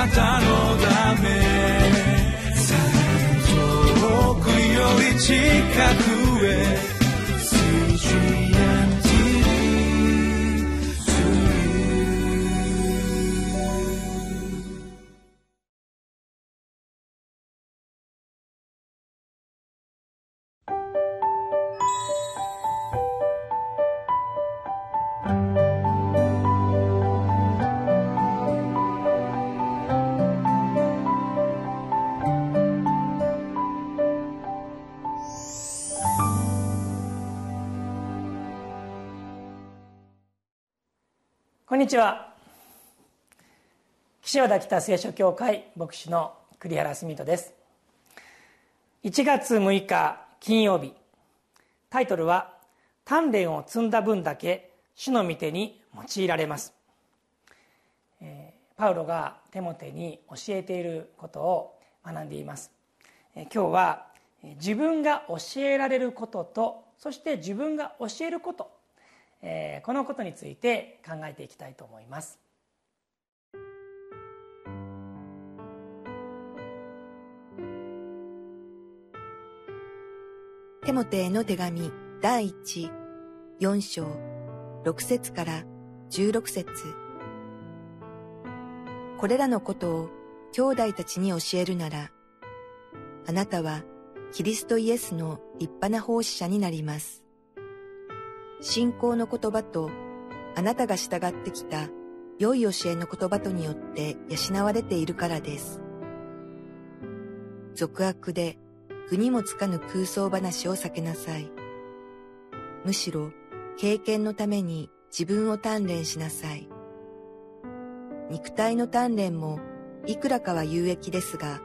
なたのため。遠くより近く。んにちは。岸和田北聖書協会牧師の栗原澄人です。1月6日金曜日。タイトルは「鍛錬を積んだ分だけ主の御手に用いられます」パウロがテモテに教えていることを学んでいます。今日は自分が教えられることとそして自分が教えることえー、このことについて考えていきたいと思います。テモテへの手紙第一四章六節から十六節。これらのことを兄弟たちに教えるならあなたはキリストイエスの立派な奉仕者になります。信仰の言葉とあなたが従ってきた良い教えの言葉とによって養われているからです。俗悪で具にもつかぬ空想話を避けなさい。むしろ経験のために自分を鍛錬しなさい。肉体の鍛錬もいくらかは有益ですが、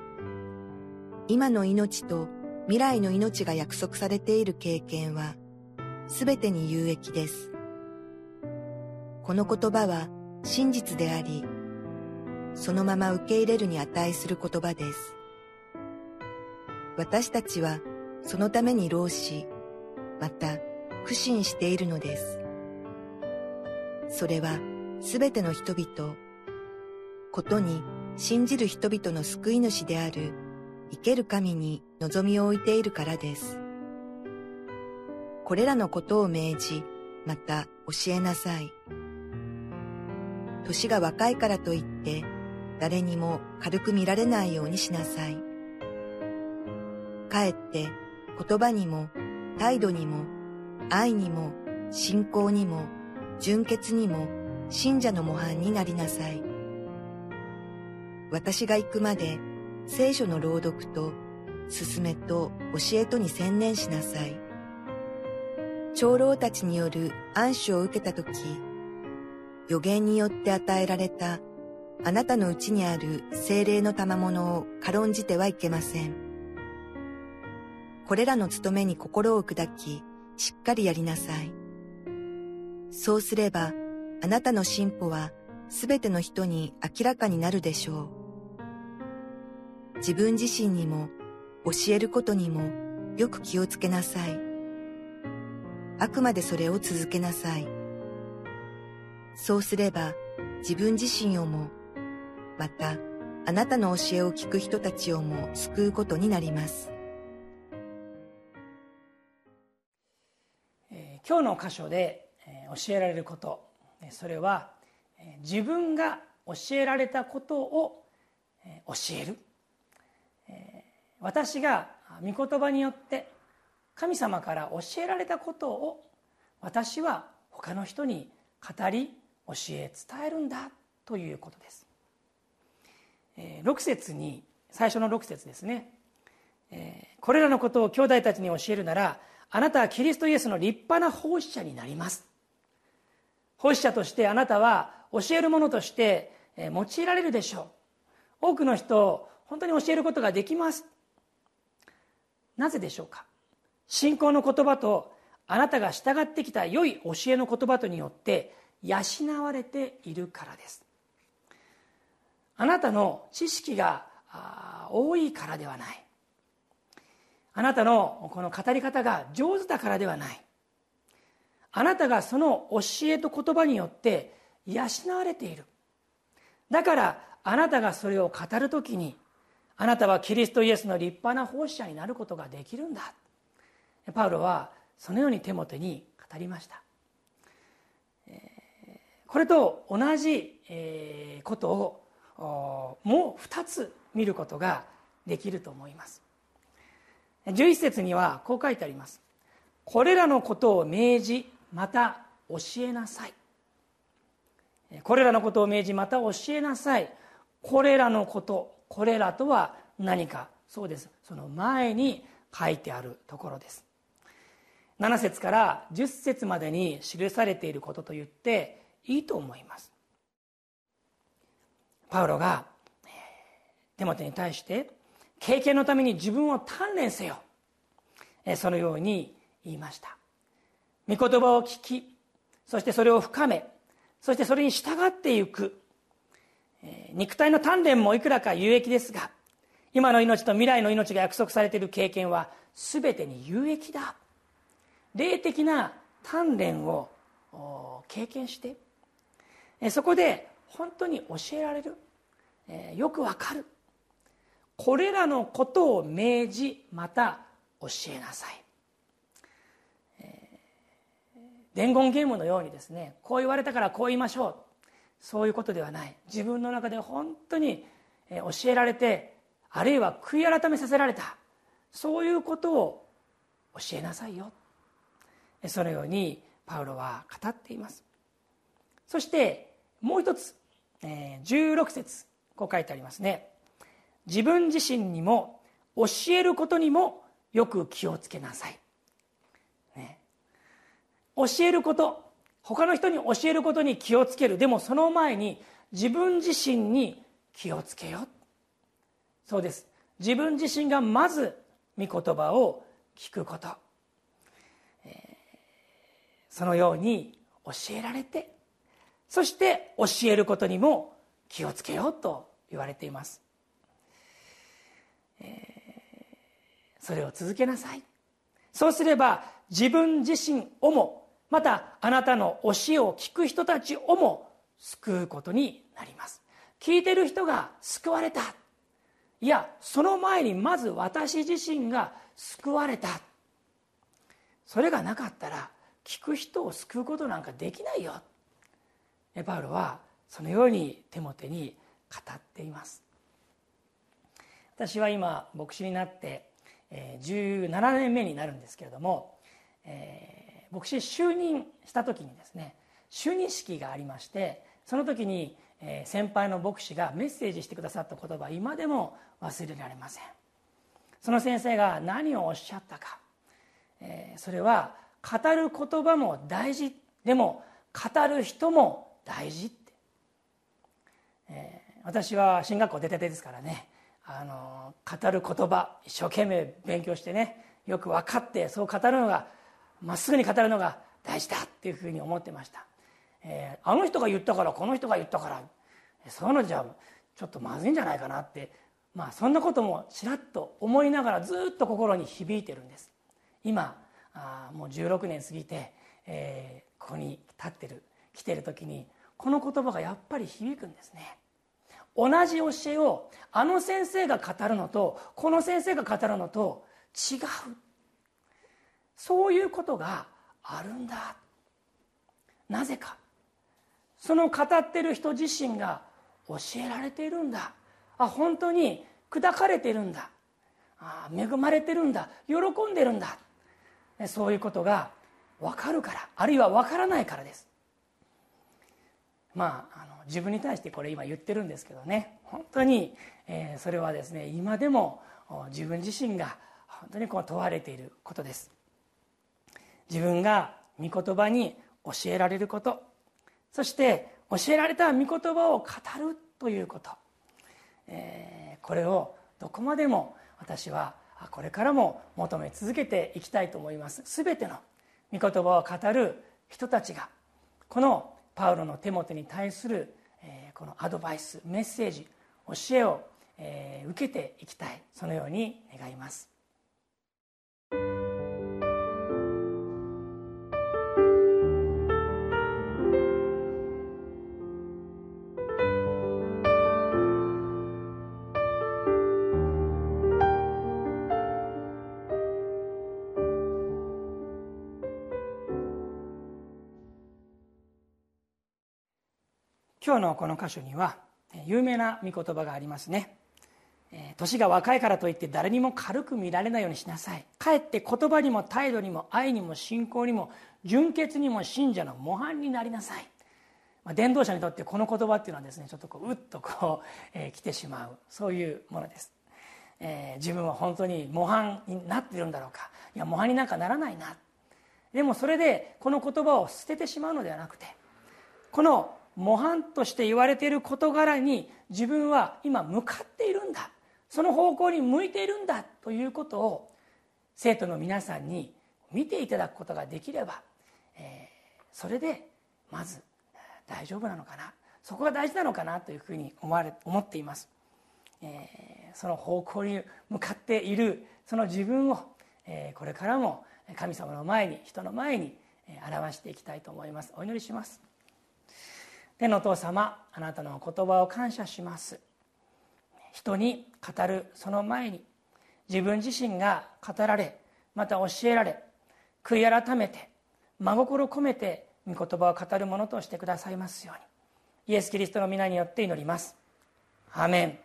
今の命と未来の命が約束されている経験はすべてに有益です。この言葉は真実であり、そのまま受け入れるに値する言葉です。私たちはそのために労し、また苦心しているのです。それはすべての人々、ことに信じる人々の救い主である生ける神に望みを置いているからです。これらのことを命じ、また教えなさい。年が若いからといって、誰にも軽く見られないようにしなさい。かえって言葉にも態度にも愛にも信仰にも純潔にも信者の模範になりなさい。私が行くまで聖書の朗読と勧めと教えとに専念しなさい。長老たちによる暗守を受けたとき、予言によって与えられたあなたのうちにある精霊の賜物を軽んじてはいけません。これらの務めに心を砕き、しっかりやりなさい。そうすれば、あなたの進歩はすべての人に明らかになるでしょう。自分自身にも教えることにもよく気をつけなさい。あくまでそれを続けなさい。そうすれば自分自身をも、またあなたの教えを聞く人たちをも救うことになります。えー、今日の箇所で、えー、教えられること、それは、えー、自分が教えられたことを、えー、教える、えー、私が御言葉によって神様から教えられたことを私は他の人に語り教え伝えるんだということです。6節に最初の6節ですね。これらのことを兄弟たちに教えるならあなたはキリストイエスの立派な奉仕者になります。奉仕者としてあなたは教えるものとして用いられるでしょう。多くの人を本当に教えることができます。なぜでしょうか？信仰の言葉とあなたが従ってきた良い教えの言葉とによって養われているからです。あなたの知識が多いからではない。あなたのこの語り方が上手だからではない。あなたがその教えと言葉によって養われている。だからあなたがそれを語る時にあなたはキリストイエスの立派な奉仕者になることができるんだ。パウロはそのようにテモテに語りました。これと同じことをもう2つ見ることができると思います。11節にはこう書いてあります。これらのことを命じまた教えなさい。これらのことを命じまた教えなさい。これらのことこれらとは何か。そうです。その前に書いてあるところです。7節から10節までに記されていることと言っていいと思います。パウロが手元に対して経験のために自分を鍛錬せよ。そのように言いました。御言葉を聞きそしてそれを深めそしてそれに従っていく。肉体の鍛錬もいくらか有益ですが今の命と未来の命が約束されている経験は全てに有益だ。霊的な鍛錬を経験してそこで本当に教えられるよくわかるこれらのことを命じまた教えなさい。伝言ゲームのようにですねこう言われたからこう言いましょうそういうことではない。自分の中で本当に教えられてあるいは悔い改めさせられたそういうことを教えなさいよ。そのようにパウロは語っています。そしてもう一つ16節こう書いてありますね。自分自身にも教えることにもよく気をつけなさい、ね、教えること他の人に教えることに気をつける。でもその前に自分自身に気をつけよ。そうです。自分自身がまず御言葉を聞くこと、えー、そのように教えられてそして教えることにも気をつけようと言われています、えー、それを続けなさい。そうすれば自分自身をもまたあなたの教えを聞く人たちをも救うことになります。聞いてる人が救われた。いやその前にまず私自身が救われた。それがなかったら聞く人を救うことなんかできないよ。パウロはそのように手モテに語っています。私は今牧師になって17年目になるんですけれども、え牧師就任した時にですね就任式がありましてその時に先輩の牧師がメッセージしてくださった言葉今でも忘れられません。その先生が何をおっしゃったかそれは語る言葉も大事。でも語る人も大事って、え私は進学校出ててですからね。あの語る言葉一生懸命勉強してねよく分かってそう語るのがまっすぐに語るのが大事だっていうふうに思ってました、えー、あの人が言ったからこの人が言ったからそういうのじゃちょっとまずいんじゃないかなってまあそんなこともちらっと思いながらずっと心に響いてるんです。今あもう16年過ぎて、えー、ここに立ってる来てる時にこの言葉がやっぱり響くんですね。同じ教えをあの先生が語るのとこの先生が語るのと違う。そういうことがあるんだ。なぜか。その語ってる人自身が教えられているんだ。あ本当に砕かれてるんだ。あ恵まれてるんだ。喜んでるんだ。そういうことが分かるからあるいは分からないからです。まああの自分に対してこれ今言ってるんですけどね。本当に、えー、それはですね今でも自分自身が本当にこう問われていることです。自分が御言葉に教えられることそして教えられた御言葉を語るということ、えー、これをどこまでも私はこれからも求め続けていきたいと思います。全ての御言葉を語る人たちがこのパウロの手元に対する、えー、このアドバイスメッセージ教えを、えー、受けていきたい。そのように願います。今日のこの箇所には有名な御言葉がありますね。年が若いからといって誰にも軽く見られないようにしなさい。かえって言葉にも態度にも愛にも信仰にも純潔にも信者の模範になりなさい、まあ、伝道者にとってこの言葉っていうのはですねちょっとこううっとこう、えー、来てしまう。そういうものです、えー、自分は本当に模範になってるんだろうか。いや模範になんかならないな。でもそれでこの言葉を捨ててしまうのではなくてこの模範として言われている事柄に自分は今向かっているんだ。その方向に向いているんだということを生徒の皆さんに見ていただくことができれば、えー、それでまず大丈夫なのかな。そこが大事なのかなというふうに思われ思っています、えー、その方向に向かっているその自分を、えー、これからも神様の前に人の前に表していきたいと思います。お祈りします。天のお父様あなたの言葉を感謝します。人に語るその前に自分自身が語られまた教えられ悔い改めて真心込めて御言葉を語るものとしてくださいますように。イエス・キリストの皆によって祈ります。アメン。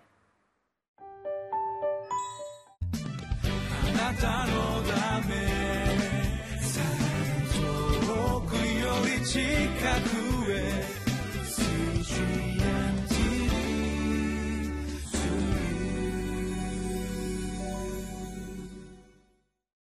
あなたのため遠くより近く